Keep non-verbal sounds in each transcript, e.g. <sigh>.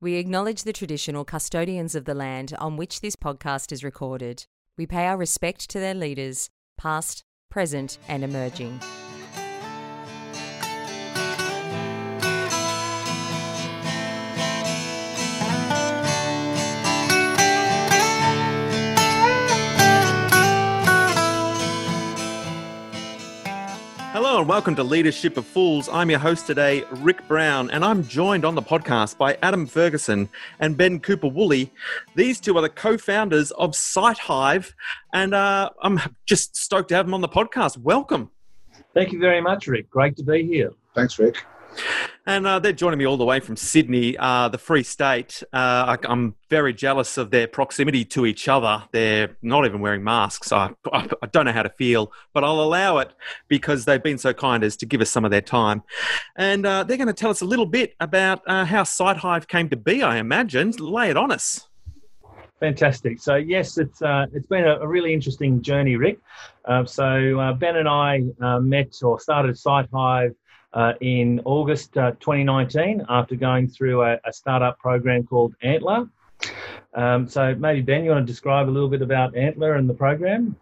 We acknowledge the traditional custodians of the land on which this podcast is recorded. We pay our respect to their leaders, past, present, and emerging. Hello and welcome to Leadership of Fools. I'm your host today, Rick Brown, and I'm joined on the podcast by Adam Ferguson and Ben Cooper Woolley. These two are the co founders of SiteHive, and uh, I'm just stoked to have them on the podcast. Welcome. Thank you very much, Rick. Great to be here. Thanks, Rick. And uh, they're joining me all the way from Sydney, uh, the Free State. Uh, I, am very jealous of their proximity to each other. They're not even wearing masks. I, I, I, don't know how to feel, but I'll allow it because they've been so kind as to give us some of their time. And uh, they're going to tell us a little bit about uh, how SiteHive came to be, I imagine. Lay it on us. Fantastic. So yes, it's uh, it's been a, really interesting journey, Rick. Uh, so uh, Ben and I uh, met or started SiteHive uh, in August uh, 2019 after going through a, a startup program called Antler. Um, so maybe Ben, you want to describe a little bit about Antler and the program?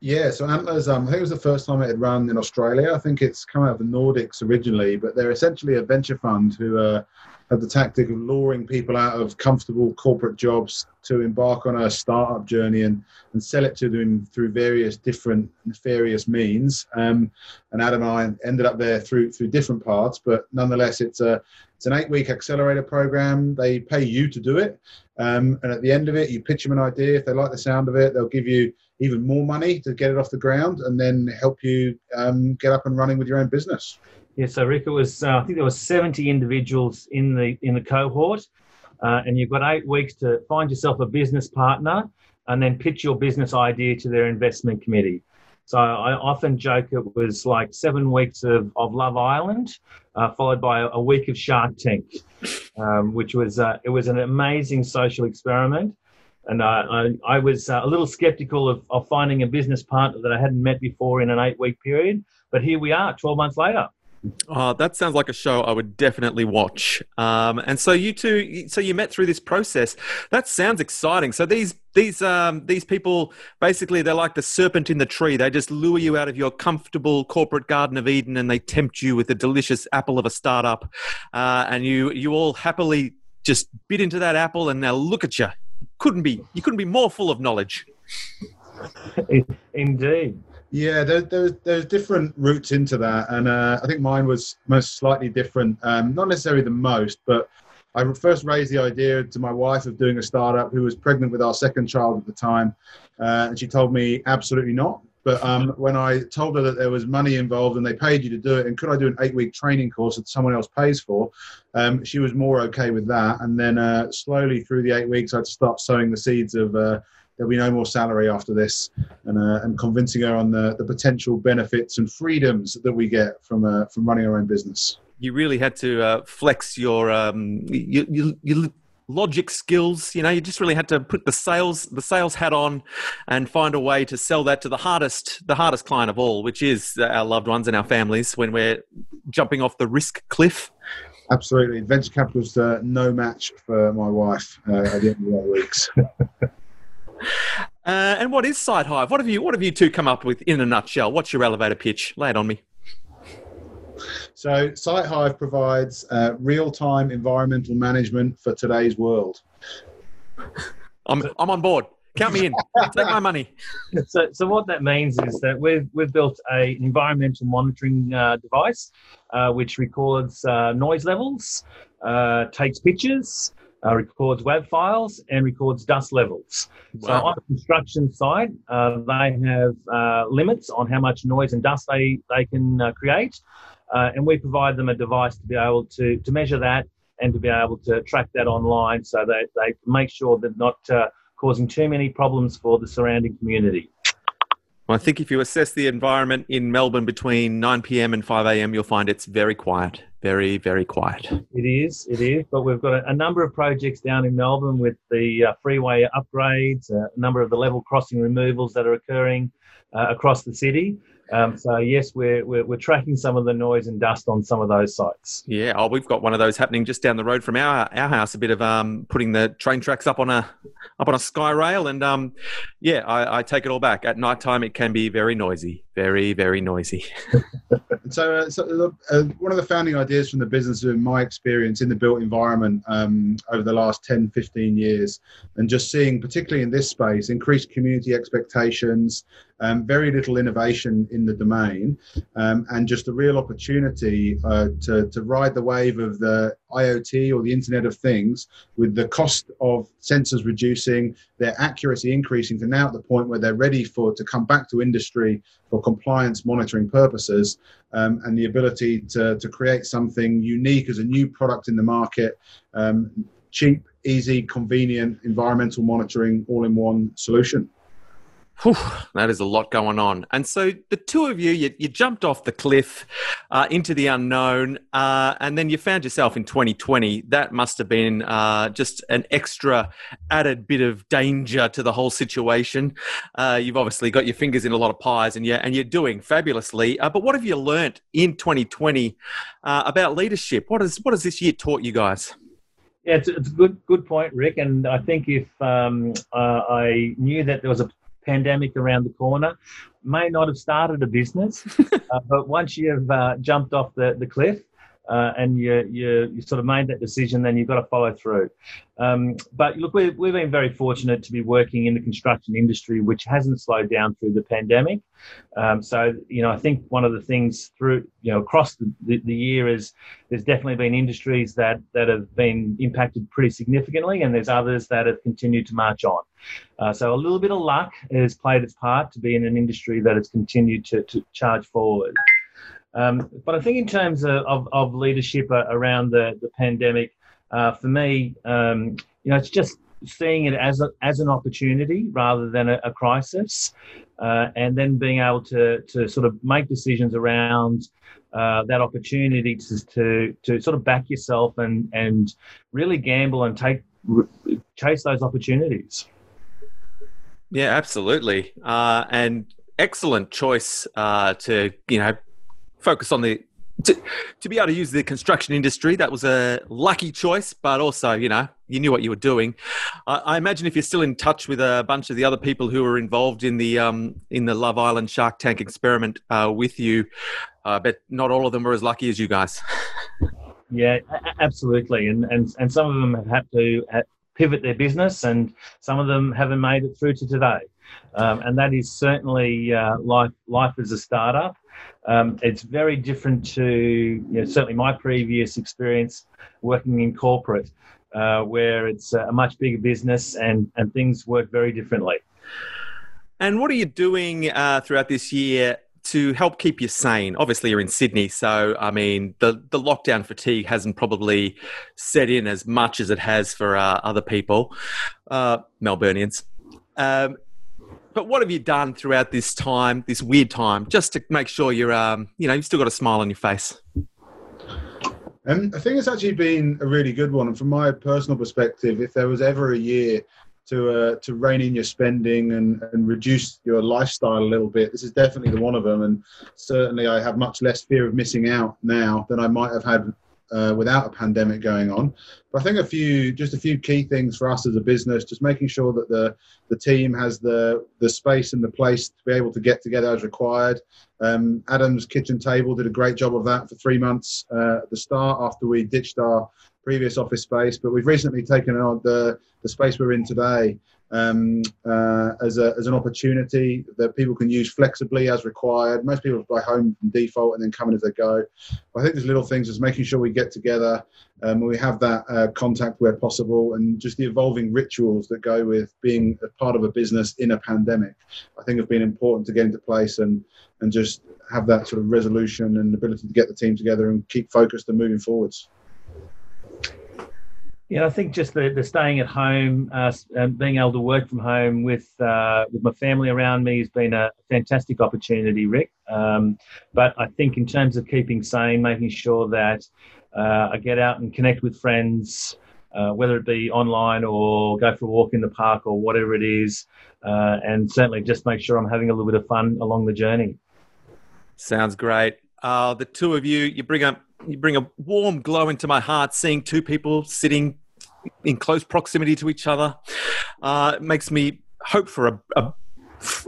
Yeah, so Antler's, um, I think it was the first time it had run in Australia. I think it's come out of the Nordics originally, but they're essentially a venture fund who uh, have the tactic of luring people out of comfortable corporate jobs to embark on a startup journey and, and sell it to them through various different nefarious means. Um, and Adam and I ended up there through through different paths, but nonetheless, it's a it's an eight week accelerator program. They pay you to do it, um, and at the end of it, you pitch them an idea. If they like the sound of it, they'll give you even more money to get it off the ground, and then help you um, get up and running with your own business. Yeah, so Rick, it was uh, I think there were 70 individuals in the in the cohort, uh, and you've got eight weeks to find yourself a business partner, and then pitch your business idea to their investment committee. So I often joke it was like seven weeks of, of Love Island, uh, followed by a, week of Shark Tank, um, which was uh, it was an amazing social experiment. And uh, I, I was uh, a little skeptical of, of finding a business partner that I hadn't met before in an eight week period. But here we are, 12 months later. Oh, that sounds like a show I would definitely watch. Um, and so you two, so you met through this process. That sounds exciting. So these these um, these people basically they're like the serpent in the tree. They just lure you out of your comfortable corporate garden of Eden, and they tempt you with the delicious apple of a startup. Uh, and you you all happily just bit into that apple, and now look at you. Couldn't be you couldn't be more full of knowledge. Indeed. Yeah, there, there's there's different routes into that, and uh, I think mine was most slightly different. Um, not necessarily the most, but I first raised the idea to my wife of doing a startup who was pregnant with our second child at the time, uh, and she told me absolutely not. But um, when I told her that there was money involved and they paid you to do it, and could I do an eight-week training course that someone else pays for, um, she was more okay with that. And then uh, slowly through the eight weeks, I had to start sowing the seeds of uh, there'll be no more salary after this, and uh, and convincing her on the, the potential benefits and freedoms that we get from uh, from running our own business. You really had to uh, flex your um, your, your, your logic skills. You know, you just really had to put the sales the sales hat on and find a way to sell that to the hardest the hardest client of all, which is our loved ones and our families when we're jumping off the risk cliff. Absolutely, venture capital is uh, no match for my wife uh, at the end of the weeks. <laughs> Uh, and what is SiteHive? What have you What have you two come up with in a nutshell? What's your elevator pitch? Lay it on me. So, SiteHive provides uh, real time environmental management for today's world. I'm I'm on board. Count me in. Take my money. So, so what that means is that we've we've built a, an environmental monitoring uh, device, uh, which records uh, noise levels, uh, takes pictures, uh, records web files and records dust levels. Wow. So on the construction side, uh, they have uh, limits on how much noise and dust they, they can uh, create. Uh, and we provide them a device to be able to, to measure that and to be able to track that online so that they make sure they're not uh, causing too many problems for the surrounding community. Well, I think if you assess the environment in Melbourne between 9 p.m. and 5 a.m., you'll find it's very quiet very, very quiet. It is, it is. But we've got a, a number of projects down in Melbourne with the uh, freeway upgrades, uh, a number of the level crossing removals that are occurring uh, across the city. Um, so yes, we're, we're, we're tracking some of the noise and dust on some of those sites. Yeah, oh, we've got one of those happening just down the road from our our house. A bit of um, putting the train tracks up on a up on a sky rail, and um, yeah, I, I take it all back. At night time, it can be very noisy, very very noisy. <laughs> so, uh, so uh, one of the founding ideas from the business, in my experience in the built environment um, over the last 10, 15 years, and just seeing, particularly in this space, increased community expectations, um, very little innovation in the domain, um, and just a real opportunity uh, to, to ride the wave of the IoT or the Internet of Things with the cost of sensors reducing, their accuracy increasing to now at the point where they're ready for to come back to industry for compliance monitoring purposes, um, and the ability to, to create something unique as a new product in the market. Um, cheap, easy, convenient environmental monitoring all in one solution. Whew, that is a lot going on. And so the two of you, you, you jumped off the cliff uh, into the unknown, uh, and then you found yourself in 2020. That must have been uh, just an extra added bit of danger to the whole situation. Uh, you've obviously got your fingers in a lot of pies, and you're, and you're doing fabulously. Uh, but what have you learnt in 2020 uh, about leadership? What, is, what has this year taught you guys? Yeah, it's, it's a good good point, Rick. And I think if um, uh, I knew that there was a pandemic around the corner. May not have started a business, <laughs> uh, but once you've uh, jumped off the, the cliff, uh, and you, you, you sort of made that decision, then you've got to follow through. Um, but look, we've, we've been very fortunate to be working in the construction industry, which hasn't slowed down through the pandemic. Um, so, you know, I think one of the things through, you know, across the, the, the, year is there's definitely been industries that, that have been impacted pretty significantly, and there's others that have continued to march on. Uh, so a little bit of luck has played its part to be in an industry that has continued to, to charge forward. Um, but I think in terms of, of, of leadership uh, around the, the pandemic, uh, for me, um, you know, it's just seeing it as a, as an opportunity rather than a, a crisis, uh, and then being able to to sort of make decisions around uh, that opportunity to, to to sort of back yourself and and really gamble and take chase those opportunities. Yeah, absolutely, uh, and excellent choice uh, to you know focus on the to, to be able to use the construction industry that was a lucky choice but also you know you knew what you were doing. I, I, imagine if you're still in touch with a bunch of the other people who were involved in the um, in the love island shark tank experiment uh, with you i uh, bet not all of them were as lucky as you guys. <laughs> Yeah absolutely. And and, and some of them have had to pivot their business and some of them haven't made it through to today um, and that is certainly uh, life life as a startup um, it's very different to you know, certainly my previous experience working in corporate, uh, where it's a much bigger business and, and things work very differently. And what are you doing uh, throughout this year to help keep you sane? Obviously, you're in Sydney, so I mean, the the lockdown fatigue hasn't probably set in as much as it has for uh, other people, uh, Melburnians. Um, but what have you done throughout this time, this weird time, just to make sure you're, um, you know, you've still got a smile on your face? Um, I think it's actually been a really good one. And from my personal perspective, if there was ever a year to uh, to rein in your spending and, and reduce your lifestyle a little bit, this is definitely the one of them. And certainly, I have much less fear of missing out now than I might have had uh, without a pandemic going on. But I think a few, just a few key things for us as a business, just making sure that the the team has the the space and the place to be able to get together as required. Um, Adam's kitchen table did a great job of that for three months uh, at the start after we ditched our previous office space, but we've recently taken on the the space we're in today um, uh, as, a, as an opportunity that people can use flexibly as required. Most people buy home from default and then come in as they go. But I think there's little things as making sure we get together um, we have that uh, contact where possible and just the evolving rituals that go with being a part of a business in a pandemic. I think have been important to get into place and, and just have that sort of resolution and ability to get the team together and keep focused and moving forwards. Yeah, I think just the, the staying at home uh, and being able to work from home with uh, with my family around me has been a fantastic opportunity, Rick. Um, but I think in terms of keeping sane, making sure that uh, I get out and connect with friends, uh, whether it be online or go for a walk in the park or whatever it is, uh, and certainly just make sure I'm having a little bit of fun along the journey. Sounds great. Uh, the two of you, you bring a you bring a warm glow into my heart. Seeing two people sitting in close proximity to each other uh, makes me hope for a, a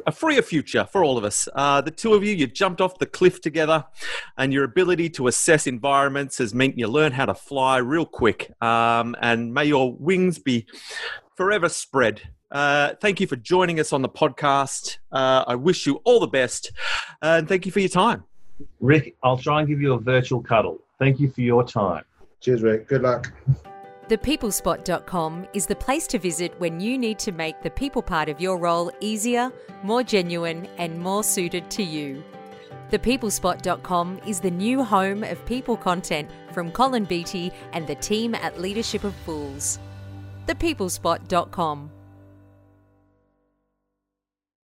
a freer future for all of us. Uh, the two of you, you jumped off the cliff together, and your ability to assess environments has meant you learn how to fly real quick. Um, and may your wings be forever spread. Uh, thank you for joining us on the podcast. Uh, I wish you all the best, and thank you for your time. Rick, I'll try and give you a virtual cuddle. Thank you for your time. Cheers, Rick. Good luck. ThePeoplespot.com is the place to visit when you need to make the people part of your role easier, more genuine, and more suited to you. ThePeoplespot.com is the new home of people content from Colin Beatty and the team at Leadership of Fools. ThePeoplespot.com